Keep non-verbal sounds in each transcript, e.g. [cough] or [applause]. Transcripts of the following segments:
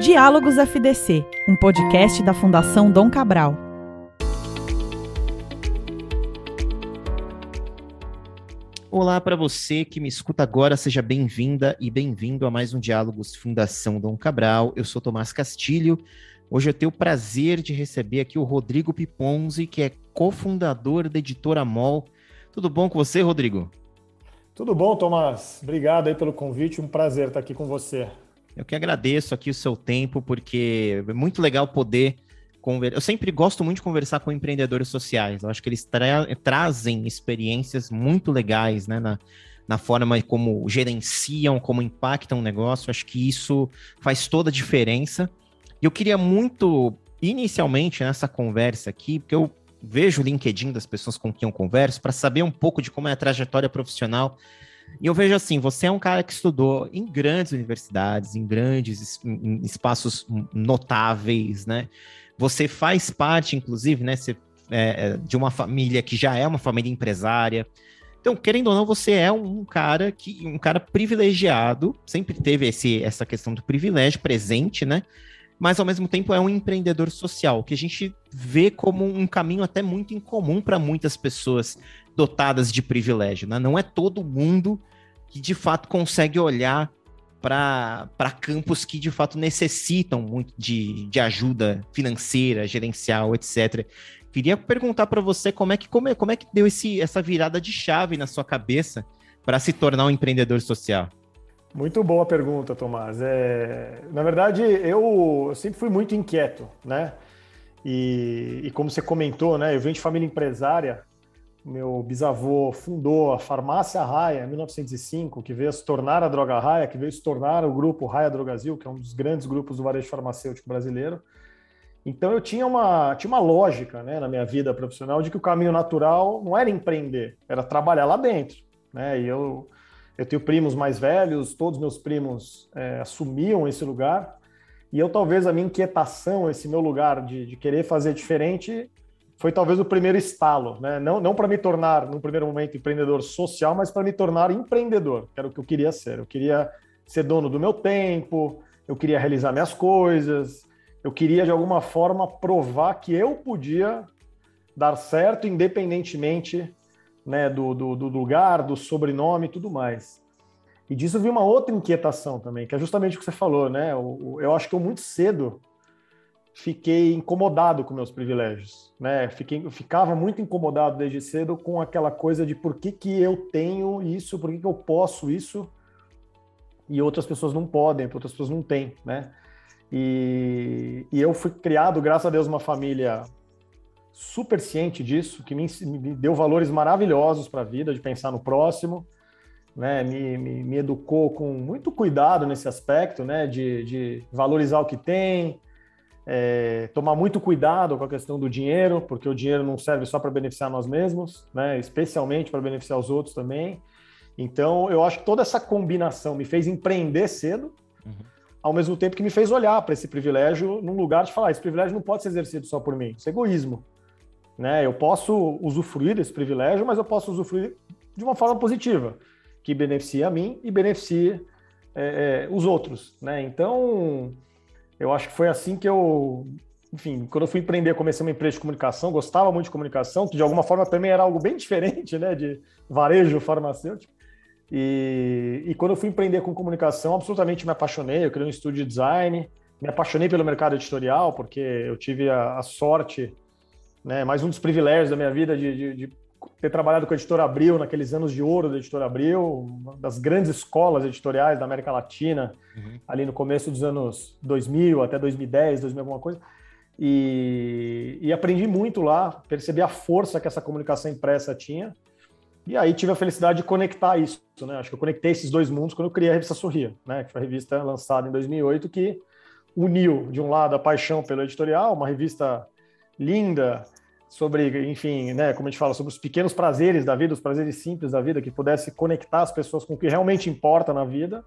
Diálogos FDC, um podcast da Fundação Dom Cabral. Olá para você que me escuta agora, seja bem-vinda e bem-vindo a mais um Diálogos Fundação Dom Cabral. Eu sou Tomás Castilho. Hoje eu tenho o prazer de receber aqui o Rodrigo Piponzi, que é cofundador da editora MOL. Tudo bom com você, Rodrigo? Tudo bom, Tomás. Obrigado aí pelo convite. Um prazer estar aqui com você. Eu que agradeço aqui o seu tempo, porque é muito legal poder conversar. Eu sempre gosto muito de conversar com empreendedores sociais. Eu acho que eles tra trazem experiências muito legais, né, na, na forma como gerenciam, como impactam o negócio. Eu acho que isso faz toda a diferença. E eu queria muito, inicialmente, nessa conversa aqui, porque eu vejo o LinkedIn das pessoas com quem eu converso, para saber um pouco de como é a trajetória profissional e eu vejo assim, você é um cara que estudou em grandes universidades, em grandes em espaços notáveis, né? Você faz parte, inclusive, né, você, é, é, de uma família que já é uma família empresária. Então, querendo ou não, você é um cara que um cara privilegiado, sempre teve esse, essa questão do privilégio presente, né? Mas ao mesmo tempo é um empreendedor social, que a gente vê como um caminho até muito incomum para muitas pessoas dotadas de privilégio. Né? Não é todo mundo que de fato consegue olhar para campos que de fato necessitam muito de, de ajuda financeira, gerencial, etc. Queria perguntar para você como é que como é, como é que deu esse, essa virada de chave na sua cabeça para se tornar um empreendedor social. Muito boa pergunta, Tomás. É, na verdade, eu, eu sempre fui muito inquieto, né? E, e, como você comentou, né? Eu venho de família empresária, meu bisavô fundou a Farmácia Raia em 1905, que veio se tornar a Droga Raia, que veio se tornar o grupo Raia Drogazil, que é um dos grandes grupos do varejo farmacêutico brasileiro. Então eu tinha uma, tinha uma lógica né, na minha vida profissional de que o caminho natural não era empreender, era trabalhar lá dentro. Né? E eu, eu tenho primos mais velhos, todos meus primos é, assumiam esse lugar, e eu talvez a minha inquietação, esse meu lugar de, de querer fazer diferente, foi talvez o primeiro estalo, né? Não, não para me tornar, no primeiro momento, empreendedor social, mas para me tornar empreendedor, que era o que eu queria ser. Eu queria ser dono do meu tempo, eu queria realizar minhas coisas, eu queria, de alguma forma, provar que eu podia dar certo, independentemente né, do, do, do lugar, do sobrenome e tudo mais. E disso vi uma outra inquietação também, que é justamente o que você falou, né? Eu, eu acho que eu muito cedo fiquei incomodado com meus privilégios, né? Fiquei, ficava muito incomodado desde cedo com aquela coisa de por que, que eu tenho isso, por que, que eu posso isso e outras pessoas não podem, outras pessoas não têm, né? E, e eu fui criado, graças a Deus, uma família super ciente disso, que me, me deu valores maravilhosos para a vida, de pensar no próximo, né? Me, me, me, educou com muito cuidado nesse aspecto, né? De, de valorizar o que tem, é, tomar muito cuidado com a questão do dinheiro, porque o dinheiro não serve só para beneficiar nós mesmos, né? especialmente para beneficiar os outros também. Então, eu acho que toda essa combinação me fez empreender cedo, uhum. ao mesmo tempo que me fez olhar para esse privilégio num lugar de falar: esse privilégio não pode ser exercido só por mim, isso é egoísmo. Né? Eu posso usufruir desse privilégio, mas eu posso usufruir de uma forma positiva, que beneficie a mim e beneficie é, é, os outros. Né? Então, eu acho que foi assim que eu, enfim, quando eu fui empreender, comecei uma empresa de comunicação, gostava muito de comunicação, que de alguma forma também era algo bem diferente, né, de varejo farmacêutico. E, e quando eu fui empreender com comunicação, absolutamente me apaixonei. Eu criei um estúdio de design, me apaixonei pelo mercado editorial, porque eu tive a, a sorte, né, mais um dos privilégios da minha vida de, de, de ter trabalhado com a Editora Abril naqueles anos de ouro da Editora Abril, uma das grandes escolas editoriais da América Latina, uhum. ali no começo dos anos 2000 até 2010, 2000 alguma coisa. E, e, aprendi muito lá, percebi a força que essa comunicação impressa tinha. E aí tive a felicidade de conectar isso, né? Acho que eu conectei esses dois mundos quando eu criei a revista Sorria, né? Que foi a revista lançada em 2008 que uniu de um lado a paixão pelo editorial, uma revista linda, sobre, enfim, né, como a gente fala, sobre os pequenos prazeres da vida, os prazeres simples da vida, que pudesse conectar as pessoas com o que realmente importa na vida,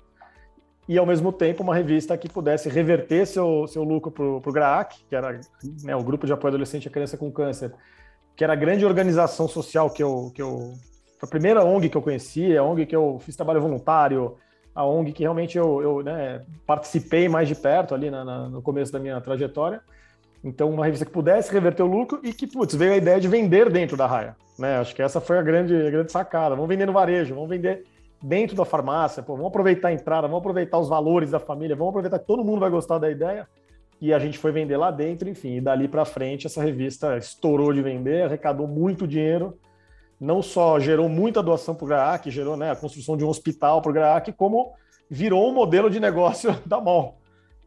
e ao mesmo tempo uma revista que pudesse reverter seu, seu lucro para o GRAAC, que era né, o Grupo de Apoio Adolescente e Criança com Câncer, que era a grande organização social que eu, que eu. A primeira ONG que eu conheci, a ONG que eu fiz trabalho voluntário, a ONG que realmente eu, eu né, participei mais de perto ali na, na, no começo da minha trajetória. Então, uma revista que pudesse reverter o lucro e que, putz, veio a ideia de vender dentro da raia. Né? Acho que essa foi a grande, a grande sacada. Vamos vender no varejo, vamos vender dentro da farmácia, pô, vamos aproveitar a entrada, vamos aproveitar os valores da família, vamos aproveitar que todo mundo vai gostar da ideia. E a gente foi vender lá dentro, enfim, e dali para frente essa revista estourou de vender, arrecadou muito dinheiro, não só gerou muita doação para o GRAAC, gerou né, a construção de um hospital para o GRAAC, como virou um modelo de negócio [laughs] da MOL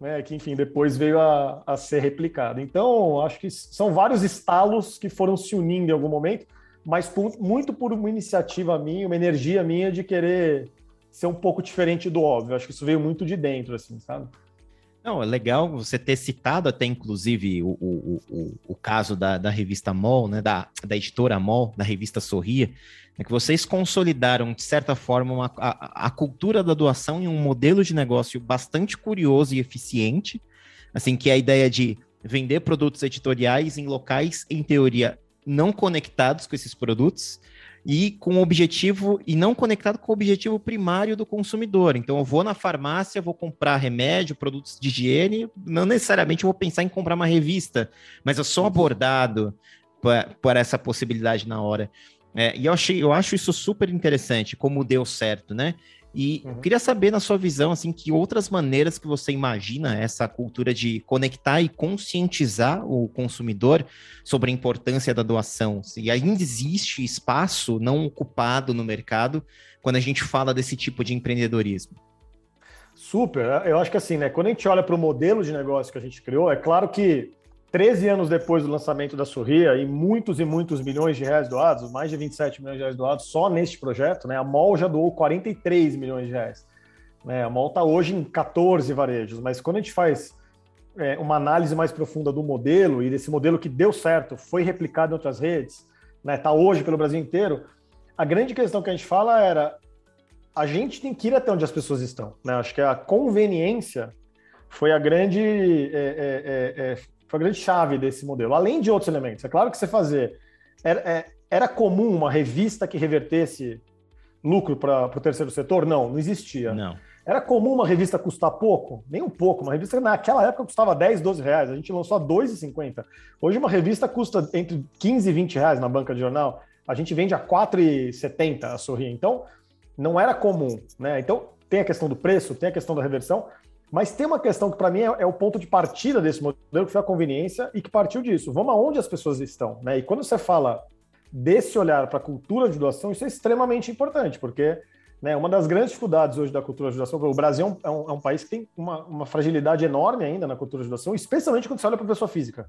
né, que enfim depois veio a, a ser replicado. Então, acho que são vários estalos que foram se unindo em algum momento, mas por, muito por uma iniciativa minha, uma energia minha de querer ser um pouco diferente do óbvio. Acho que isso veio muito de dentro, assim, sabe? Não, é legal você ter citado até, inclusive, o, o, o, o caso da, da revista MOL, né, da, da editora MOL, da revista Sorria, é que vocês consolidaram, de certa forma, uma, a, a cultura da doação em um modelo de negócio bastante curioso e eficiente, assim, que é a ideia de vender produtos editoriais em locais, em teoria, não conectados com esses produtos, e com objetivo e não conectado com o objetivo primário do consumidor. Então eu vou na farmácia, vou comprar remédio, produtos de higiene, não necessariamente vou pensar em comprar uma revista, mas eu sou abordado por essa possibilidade na hora. É, e eu achei, eu acho isso super interessante, como deu certo, né? E uhum. queria saber, na sua visão, assim, que outras maneiras que você imagina essa cultura de conectar e conscientizar o consumidor sobre a importância da doação. E ainda existe espaço não ocupado no mercado quando a gente fala desse tipo de empreendedorismo. Super. Eu acho que assim, né? Quando a gente olha para o modelo de negócio que a gente criou, é claro que 13 anos depois do lançamento da Sorria e muitos e muitos milhões de reais doados, mais de 27 milhões de reais doados só neste projeto, né? A MOL já doou 43 milhões de reais. Né? A MOL está hoje em 14 varejos, mas quando a gente faz é, uma análise mais profunda do modelo e desse modelo que deu certo, foi replicado em outras redes, está né? Hoje pelo Brasil inteiro, a grande questão que a gente fala era a gente tem que ir até onde as pessoas estão. Né? Acho que a conveniência foi a grande é, é, é, é foi a grande chave desse modelo, além de outros elementos. É claro que você fazer. Era, é, era comum uma revista que revertesse lucro para o terceiro setor? Não, não existia. Não. Era comum uma revista custar pouco? Nem um pouco. Uma revista naquela época custava 10, 12 reais. A gente lançou a 2,50. Hoje uma revista custa entre 15 e 20 reais na banca de jornal. A gente vende a 4,70 a Sorria. Então, não era comum. Né? Então, tem a questão do preço, tem a questão da reversão, mas tem uma questão que, para mim, é, é, o ponto de partida desse modelo, que foi a conveniência e que partiu disso. Vamos aonde as pessoas estão. Né? E quando você fala desse olhar para a cultura de doação, isso é extremamente importante, porque né, uma das grandes dificuldades hoje da cultura de doação, o Brasil é um, é um país que tem uma, uma, fragilidade enorme ainda na cultura de doação, especialmente quando você olha para a pessoa física.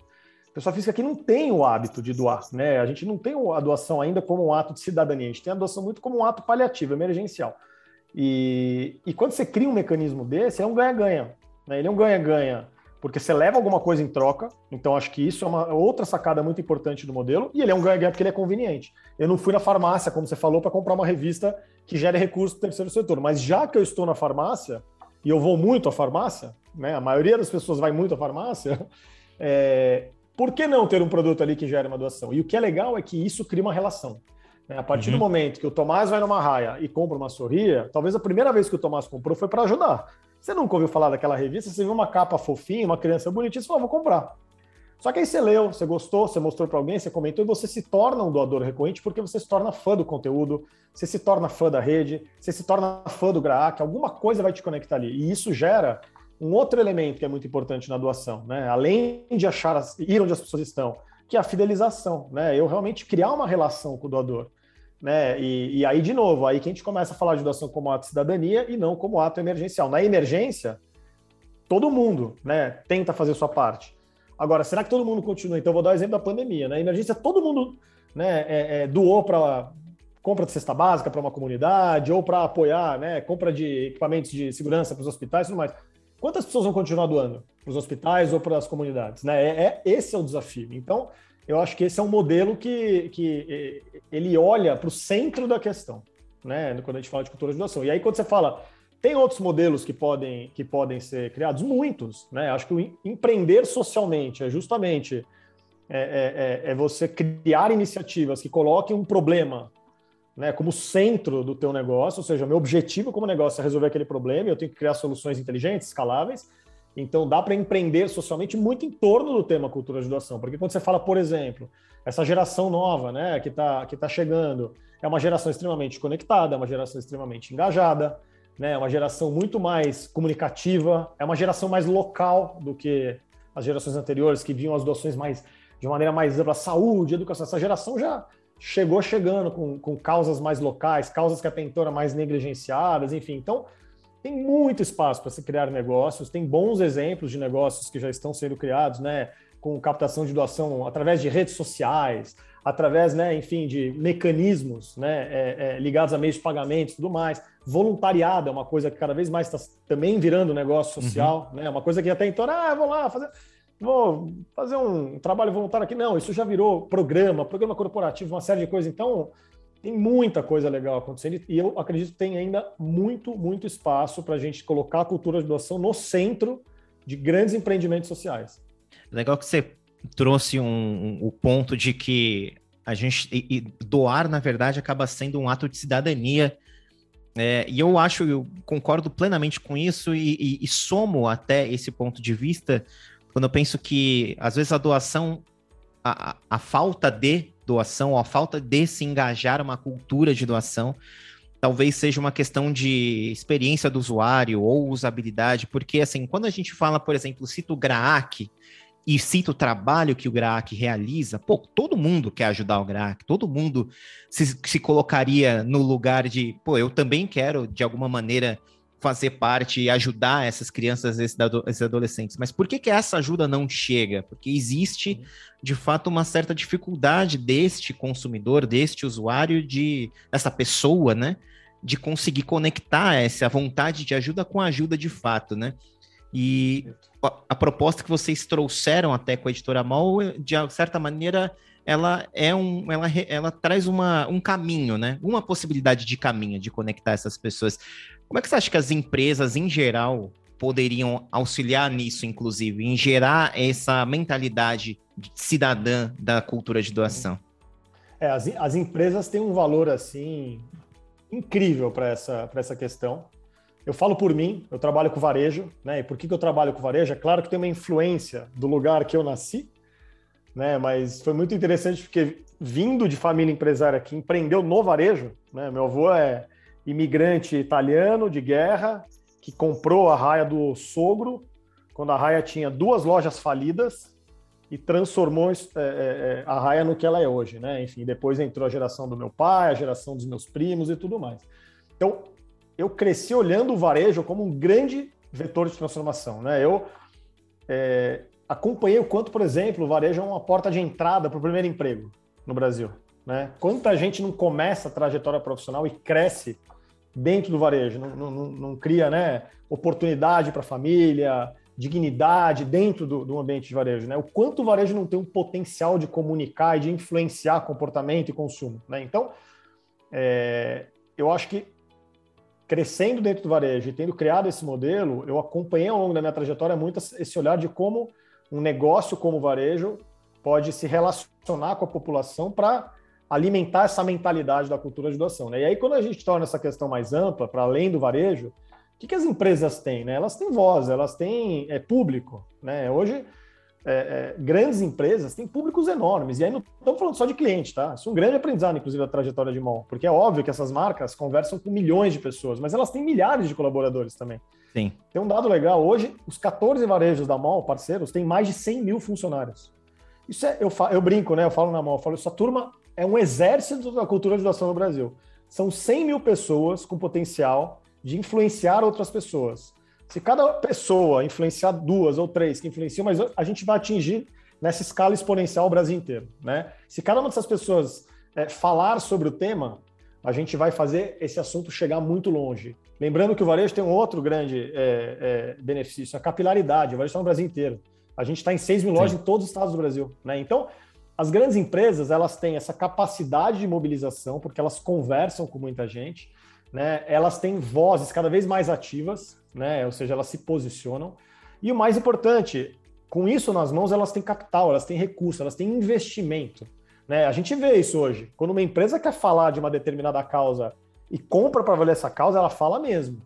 A pessoa física que não tem o hábito de doar, né? A gente não tem a doação ainda como um ato de cidadania, a gente tem a doação muito como um ato paliativo, emergencial. E, e quando você cria um mecanismo desse, é um ganha-ganha. Né? Ele é um ganha-ganha, porque você leva alguma coisa em troca. Então, acho que isso é uma outra sacada muito importante do modelo. E ele é um ganha-ganha porque ele é conveniente. Eu não fui na farmácia, como você falou, para comprar uma revista que gere recursos do terceiro setor. Mas já que eu estou na farmácia, e eu vou muito à farmácia, né? a maioria das pessoas vai muito à farmácia, [laughs] é... por que não ter um produto ali que gere uma doação? E o que é legal é que isso cria uma relação. Né? A partir uhum. do momento que o Tomás vai numa raia e compra uma sorria, talvez a primeira vez que o Tomás comprou foi para ajudar. Você nunca ouviu falar daquela revista, você viu uma capa fofinha, uma criança bonitinha, você falou, vou comprar. Só que aí você leu, você gostou, você mostrou para alguém, você comentou e você se torna um doador recorrente porque você se torna fã do conteúdo, você se torna fã da rede, você se torna fã do GRAAC, alguma coisa vai te conectar ali. E isso gera um outro elemento que é muito importante na doação, né? Além de achar as, ir onde as pessoas estão, que é a fidelização, né? Eu realmente criar uma relação com o doador. Né? E, e, aí, de novo, aí que a gente começa a falar de doação como ato de cidadania e não como ato emergencial. Na emergência, todo mundo né, tenta fazer sua parte. Agora, será que todo mundo continua? Então, vou dar o exemplo da pandemia. Na emergência, todo mundo né, é, é, doou para compra de cesta básica para uma comunidade ou para apoiar né, compra de equipamentos de segurança para os hospitais e tudo mais. Quantas pessoas vão continuar doando para os hospitais ou para as comunidades? Né? É, é, esse é o desafio. Então, eu acho que esse é um modelo que, que ele olha para o centro da questão, né? Quando a gente fala de cultura de doação. E aí, quando você fala, tem outros modelos que podem, que podem ser criados? Muitos, né? Acho que o empreender socialmente é justamente é, é, é, é você criar iniciativas que coloquem um problema né, como centro do teu negócio, ou seja, meu objetivo como negócio é resolver aquele problema, eu tenho que criar soluções inteligentes, escaláveis. Então dá para empreender socialmente muito em torno do tema cultura de doação, porque quando você fala, por exemplo, essa geração nova, né, que está que tá chegando, é uma geração extremamente conectada, é uma geração extremamente engajada, né, é uma geração muito mais comunicativa, é uma geração mais local do que as gerações anteriores que viam as doações mais de maneira mais ampla, saúde, educação. Essa geração já chegou chegando com, com causas mais locais, causas que até então eram mais negligenciadas, enfim. Então, tem muito espaço para se criar negócios, tem bons exemplos de negócios que já estão sendo criados, né? Com captação de doação através de redes sociais, através, né, enfim, de mecanismos né, é, é, ligados a meios de pagamento e tudo mais. Voluntariado é uma coisa que cada vez mais está também virando negócio social, uhum. né? Uma coisa que até então, ah, vou lá fazer vou fazer um trabalho voluntário aqui. Não, isso já virou programa, programa corporativo, uma série de coisas. Então, tem muita coisa legal acontecendo e eu acredito que tem ainda muito, muito espaço para a gente colocar a cultura de doação no centro de grandes empreendimentos sociais. Legal que você trouxe um, um, o ponto de que a gente e, e doar, na verdade, acaba sendo um ato de cidadania. É, e eu acho, eu concordo plenamente com isso e, e, e somo até esse ponto de vista quando eu penso que, às vezes, a doação, a, a falta de doação, a falta de se engajar uma cultura de doação, talvez seja uma questão de experiência do usuário ou usabilidade, porque, assim, quando a gente fala, por exemplo, cita o GRAAC, e cita o trabalho que o GRAAC realiza, pô, todo mundo quer ajudar o GRAAC, todo mundo se, se colocaria no lugar de, pô, eu também quero, de alguma maneira, fazer parte e ajudar essas crianças, esses adolescentes. Mas por que, que essa ajuda não chega? Porque existe, de fato, uma certa dificuldade deste consumidor, deste usuário, de essa pessoa, né? De conseguir conectar essa vontade de ajuda com a ajuda de fato, né? E a, proposta que vocês trouxeram até com a editora Mal, de certa maneira, ela é um, ela, ela traz uma, um caminho, né? Uma possibilidade de caminho de conectar essas pessoas. Como é que você acha que as empresas, em geral, poderiam auxiliar nisso, inclusive, em gerar essa mentalidade cidadã da cultura de doação? É, as, as empresas têm um valor assim incrível para essa, essa questão. Eu falo por mim, eu trabalho com varejo, né? E por que, que eu trabalho com varejo? É claro que tem uma influência do lugar que eu nasci, né? Mas foi muito interessante porque vindo de família empresária que empreendeu no varejo, né? Meu avô é imigrante italiano de guerra que comprou a raia do sogro quando a raia tinha duas lojas falidas e transformou é, é, é, a raia no que ela é hoje, né? Enfim, depois entrou a geração do meu pai, a geração dos meus primos e tudo mais. Então, eu cresci olhando o varejo como um grande vetor de transformação, né? Eu é, acompanhei o quanto, por exemplo, o varejo é uma porta de entrada para o primeiro emprego no Brasil. Né? Quanta gente não começa a trajetória profissional e cresce dentro do varejo, não, não, não cria né, oportunidade para a família, dignidade dentro do, do, ambiente de varejo. Né? O quanto o varejo não tem um potencial de comunicar e de influenciar comportamento e consumo. Né? Então, é, eu acho que crescendo dentro do varejo e tendo criado esse modelo, eu acompanhei ao longo da minha trajetória muito esse olhar de como um negócio como o varejo pode se relacionar com a população para alimentar essa mentalidade da cultura de doação. Né? E aí, quando a gente torna essa questão mais ampla, para além do varejo, o que, que, as empresas têm? Né? Elas têm voz, elas têm é, público. Né? Hoje, é, é, grandes empresas têm públicos enormes. E aí não estamos falando só de cliente, tá? Isso é um grande aprendizado, inclusive, da trajetória de mão. Porque é óbvio que essas marcas conversam com milhões de pessoas, mas elas têm milhares de colaboradores também. Sim. Tem um dado legal. Hoje, os 14 varejos da mão, parceiros, têm mais de 100 mil funcionários. Isso é, eu, eu brinco, né? Eu falo na mão, eu falo, essa turma é um exército da cultura de doação no Brasil. São 100 mil pessoas com potencial de influenciar outras pessoas. Se cada pessoa influenciar duas ou três que influenciam, mas a gente vai atingir nessa escala exponencial o Brasil inteiro, né? Se cada uma dessas pessoas é, falar sobre o tema, a gente vai fazer esse assunto chegar muito longe. Lembrando que o varejo tem um outro grande é, é, benefício, a capilaridade. O varejo está no Brasil inteiro. A gente está em 6 mil lojas Sim. em todos os estados do Brasil. Né? Então, as grandes empresas elas têm essa capacidade de mobilização, porque elas conversam com muita gente, né? elas têm vozes cada vez mais ativas, né? ou seja, elas se posicionam. E o mais importante, com isso nas mãos, elas têm capital, elas têm recurso, elas têm investimento. Né? A gente vê isso hoje. Quando uma empresa quer falar de uma determinada causa e compra para valer essa causa, ela fala mesmo.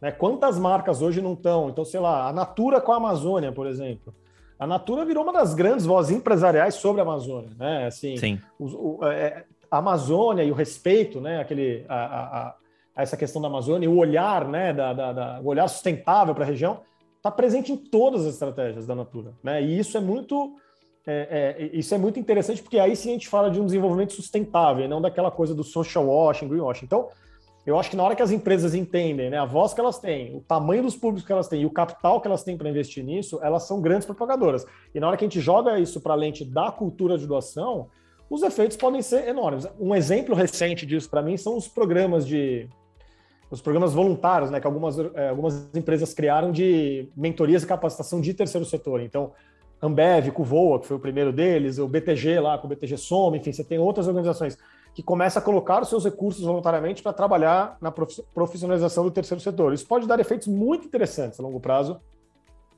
Né? Quantas marcas hoje não estão? Então, sei lá, a Natura com a Amazônia, por exemplo. A Natura virou uma das grandes vozes empresariais sobre a Amazônia. Né? Assim, Sim. O, o, é, a Amazônia e o respeito, né? Aquele, a, a, a, essa questão da Amazônia, o olhar, né? Da, da, da o olhar sustentável para a região, está presente em todas as estratégias da Natura. Né? E isso é muito é, é, isso é muito interessante porque aí sim a gente fala de um desenvolvimento sustentável, e não daquela coisa do social washing, greenwashing. Então, eu acho que na hora que as empresas entendem né, a voz que elas têm, o tamanho dos públicos que elas têm e o capital que elas têm para investir nisso, elas são grandes propagadoras. E na hora que a gente joga isso para a lente da cultura de doação, os efeitos podem ser enormes. Um exemplo recente disso para mim são os programas de os programas voluntários, né, que algumas, é, algumas empresas criaram de mentorias e capacitação de terceiro setor. Então, Ambev com o Voa, que foi o primeiro deles, o BTG lá com o BTG Soma, enfim, você tem outras organizações que começam a colocar os seus recursos voluntariamente para trabalhar na profissionalização do terceiro setor. Isso pode dar efeitos muito interessantes a longo prazo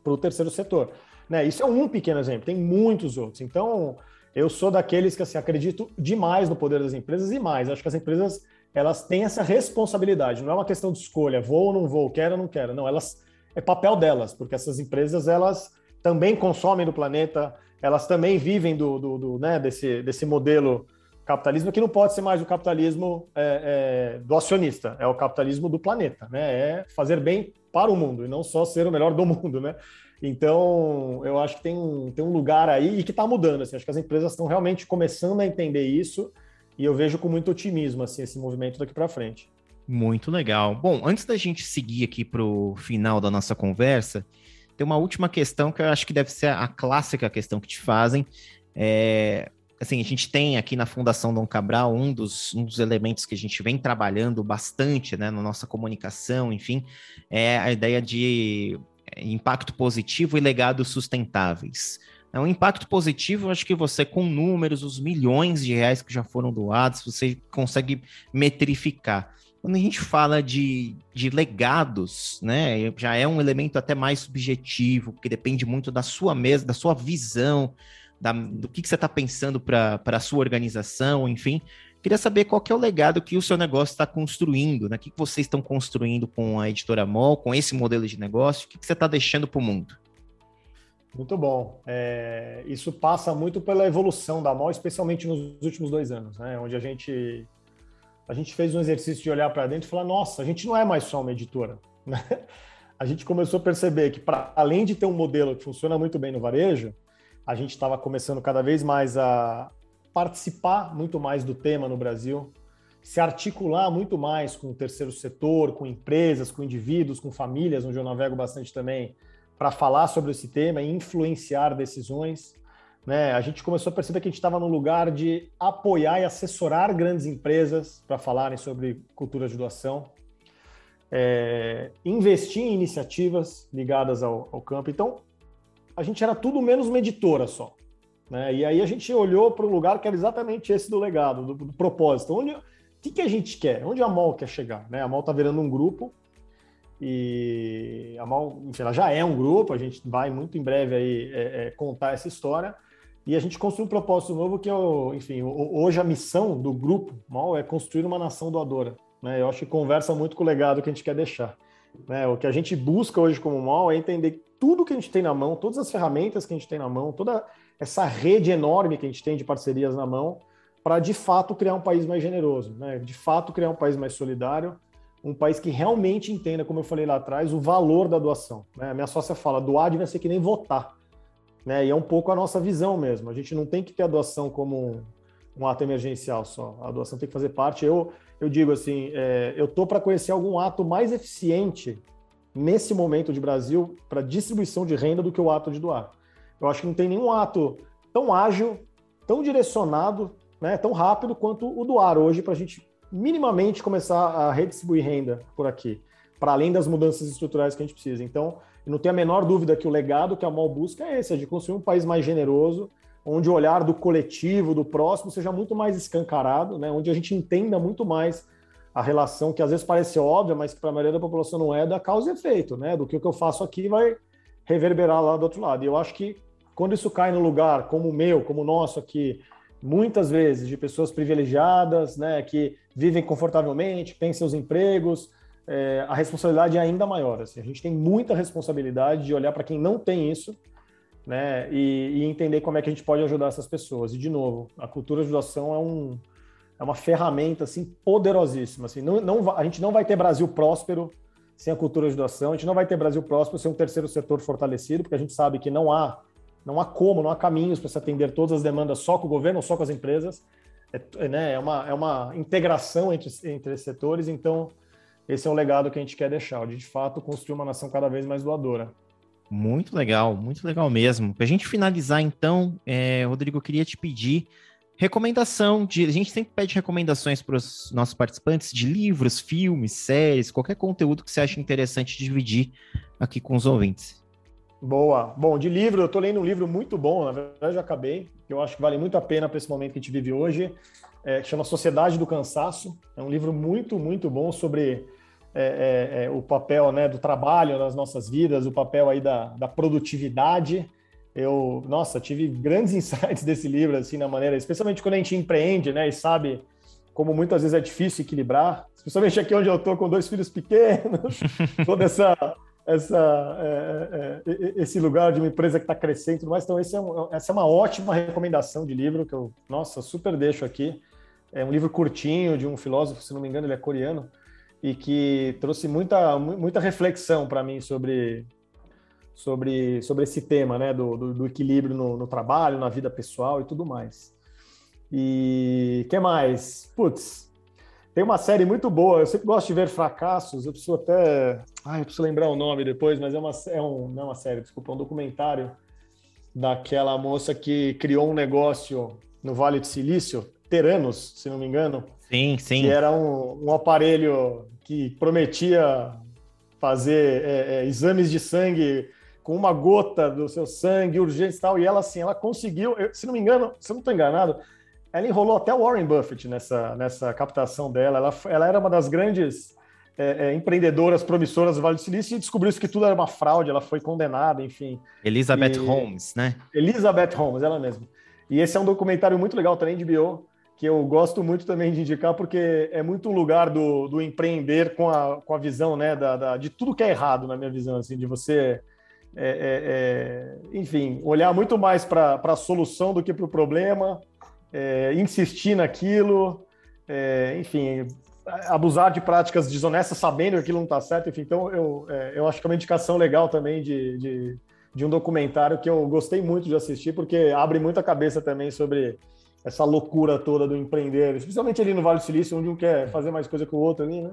para o terceiro setor. Né? Isso é um pequeno exemplo, tem muitos outros. Então, eu sou daqueles que assim, acredito demais no poder das empresas e mais. Acho que as empresas elas têm essa responsabilidade. Não é uma questão de escolha, vou ou não vou, quero ou não quero. Não, elas é papel delas, porque essas empresas elas também consomem do planeta, elas também vivem do, do, do né, desse, desse modelo capitalismo que não pode ser mais o capitalismo é, é, do acionista, é o capitalismo do planeta, né? É fazer bem para o mundo e não só ser o melhor do [laughs] mundo, né? Então, eu acho que tem um, tem um lugar aí e que está mudando. Assim, acho que as empresas estão realmente começando a entender isso e eu vejo com muito otimismo assim, esse movimento daqui para frente. Muito legal. Bom, antes da gente seguir aqui para o final da nossa conversa, tem uma última questão que eu acho que deve ser a clássica questão que te fazem. É, assim, a gente tem aqui na Fundação Dom Cabral um dos, um dos elementos que a gente vem trabalhando bastante né, na nossa comunicação, enfim, é a ideia de é, impacto positivo e legados sustentáveis. É um impacto positivo, acho que você, com números, os milhões de reais que já foram doados, você consegue metrificar. Quando a gente fala de, de legados, né, já é um elemento até mais subjetivo, porque depende muito da sua mesa, da sua visão, da, do que, que você está pensando para a sua organização, enfim. Queria saber qual que é o legado que o seu negócio está construindo, né? O que, que vocês estão construindo com a editora MOL, com esse modelo de negócio, o que, que você está deixando para o mundo? Muito bom. É, isso passa muito pela evolução da MOL, especialmente nos últimos dois anos, né? onde a gente a gente fez um exercício de olhar para dentro e falar: nossa, a gente não é mais só uma editora. Né? [laughs] A gente começou a perceber que, para além de ter um modelo que funciona muito bem no varejo, a gente estava começando cada vez mais a participar muito mais do tema no Brasil, se articular muito mais com o terceiro setor, com empresas, com indivíduos, com famílias, onde eu navego bastante também, para falar sobre esse tema e influenciar decisões. Né? A gente começou a perceber que a gente estava no lugar de apoiar e assessorar grandes empresas para falarem sobre cultura de doação, é, investir em iniciativas ligadas ao, ao, campo. Então, a gente era tudo menos uma editora só. Né? E aí a gente olhou para um lugar que era exatamente esse do legado, do, do propósito. Onde, o que, que a gente quer? Onde a MOL quer chegar? Né? A MOL está virando um grupo e a MOL, enfim, ela já é um grupo, a gente vai muito em breve aí é, é, contar essa história, e a gente construiu um propósito novo que, é, enfim, hoje a missão do grupo MOL é construir uma nação doadora. Né? Eu acho que conversa muito com o legado que a gente quer deixar. Né? O que a gente busca hoje como MOL é entender tudo que a gente tem na mão, todas as ferramentas que a gente tem na mão, toda essa rede enorme que a gente tem de parcerias na mão, para de fato criar um país mais generoso, né? de fato criar um país mais solidário, um país que realmente entenda, como eu falei lá atrás, o valor da doação. Né? Minha sócia fala: doar deve ser que nem votar. Né? E é um pouco a nossa visão mesmo. A gente não tem que ter a doação como um, um ato emergencial só. A doação tem que fazer parte. Eu, eu digo assim, é, eu tô para conhecer algum ato mais eficiente nesse momento de Brasil para distribuição de renda do que o ato de doar. Eu acho que não tem nenhum ato tão ágil, tão direcionado, né, tão rápido quanto o doar hoje para a gente minimamente começar a redistribuir renda por aqui, para além das mudanças estruturais que a gente precisa. Então, não tenho a menor dúvida que o legado que a MOL busca é esse, é de construir um país mais generoso, onde o olhar do coletivo, do próximo, seja muito mais escancarado, né? onde a gente entenda muito mais a relação que às vezes parece óbvia, mas que para a maioria da população não é, da causa e efeito, né? do que o que eu faço aqui vai reverberar lá do outro lado. E eu acho que quando isso cai no lugar como o meu, como o nosso aqui, muitas vezes, de pessoas privilegiadas, né, que vivem confortavelmente, têm seus empregos, é, a responsabilidade é ainda maior. Assim. A gente tem muita responsabilidade de olhar para quem não tem isso né, e, e, entender como é que a gente pode ajudar essas pessoas. E, de novo, a cultura de doação é, um, é uma ferramenta assim, poderosíssima. Assim. Não, não, a gente não vai ter Brasil próspero sem a cultura de doação, a gente não vai ter Brasil próspero sem um terceiro setor fortalecido, porque a gente sabe que não há, não há como, não há caminhos para se atender todas as demandas só com o governo ou só com as empresas. É, né, é, uma, é uma integração entre, entre setores, então esse é o legado que a gente quer deixar, de de fato construir uma nação cada vez mais doadora. Muito legal, muito legal mesmo. Para a gente finalizar, então, é, Rodrigo, eu queria te pedir recomendação de. A gente sempre pede recomendações para os nossos participantes de livros, filmes, séries, qualquer conteúdo que você acha interessante dividir aqui com os ouvintes. Boa. Bom, de livro, eu estou lendo um livro muito bom, na verdade já acabei, que eu acho que vale muito a pena para esse momento que a gente vive hoje, é, que chama Sociedade do Cansaço. É um livro muito, muito bom sobre é, é, é, o papel né, do trabalho nas nossas vidas, o papel aí da, da produtividade. Eu, nossa, tive grandes [laughs] insights desse livro, assim, na maneira, especialmente quando a gente empreende, né, e sabe como muitas vezes é difícil equilibrar, especialmente aqui onde eu estou com dois filhos pequenos, [laughs] toda essa, essa, é, é, é esse lugar de uma empresa que está crescendo e tudo mais. Então, esse é um, essa é uma ótima recomendação de livro que eu, nossa, super deixo aqui. É um livro curtinho de um filósofo, se não me engano, ele é coreano, e que trouxe muita, muita reflexão para mim sobre, sobre, sobre esse tema, né, do, do, do equilíbrio no, no, trabalho, na vida pessoal e tudo mais. E que mais? Putz, tem uma série muito boa. Eu sempre gosto de ver fracassos. Eu preciso até, ai, eu preciso lembrar o nome depois, mas é uma, é um, não é uma série, desculpa, é um documentário daquela moça que criou um negócio no Vale do Silício, Teranos, se não me engano. Sim, sim. Que era um, um aparelho que prometia fazer é, é, exames de sangue com uma gota do seu sangue urgente e tal, e ela assim, ela conseguiu, eu, se não me engano, se eu não estou enganado, ela enrolou até o Warren Buffett nessa, nessa captação dela, ela, ela era uma das grandes é, é, empreendedoras promissoras do Vale do Silício e descobriu que tudo era uma fraude, ela foi condenada, enfim. Elizabeth e... Holmes, né? Elizabeth Holmes, ela mesma. E esse é um documentário muito legal também de bio, que eu gosto muito também de indicar, porque é muito o lugar do, do empreender com a, com a visão né, da, da, de tudo que é errado, na minha visão, assim, de você, é, é, é, enfim, olhar muito mais para a solução do que para o problema, é, insistir naquilo, é, enfim, abusar de práticas desonestas sabendo que aquilo não está certo, enfim, então eu, é, eu acho que é uma indicação legal também de, de, de um documentário que eu gostei muito de assistir, porque abre muita cabeça também sobre essa loucura toda do empreender, especialmente ali no Vale do Silício, onde um quer fazer mais coisa que o outro ali, né?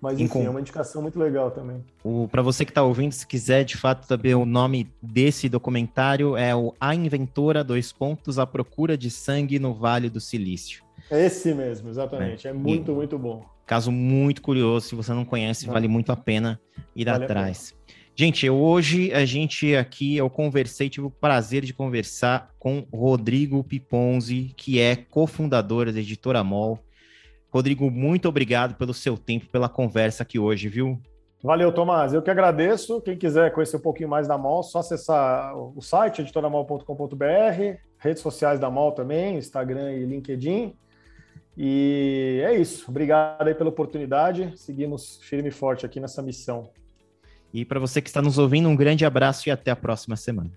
Mas enfim, é uma indicação muito legal também. Para você que está ouvindo, se quiser de fato saber o nome desse documentário, é o A Inventora, dois pontos, A Procura de Sangue no Vale do Silício. É esse mesmo, exatamente. É, é muito, e, muito bom. Caso muito curioso, se você não conhece, não. vale muito a pena ir vale atrás. Gente, hoje a gente aqui, eu conversei, tive o prazer de conversar com Rodrigo Piponzi, que é cofundador da Editora MOL. Rodrigo, muito obrigado pelo seu tempo, pela conversa aqui hoje, viu? Valeu, Tomás. Eu que agradeço. Quem quiser conhecer um pouquinho mais da MOL, só acessar o site editoramol.com.br, redes sociais da MOL também, Instagram e LinkedIn. E é isso. Obrigado aí pela oportunidade. Seguimos firme e forte aqui nessa missão. E para você que está nos ouvindo, um grande abraço e até a próxima semana.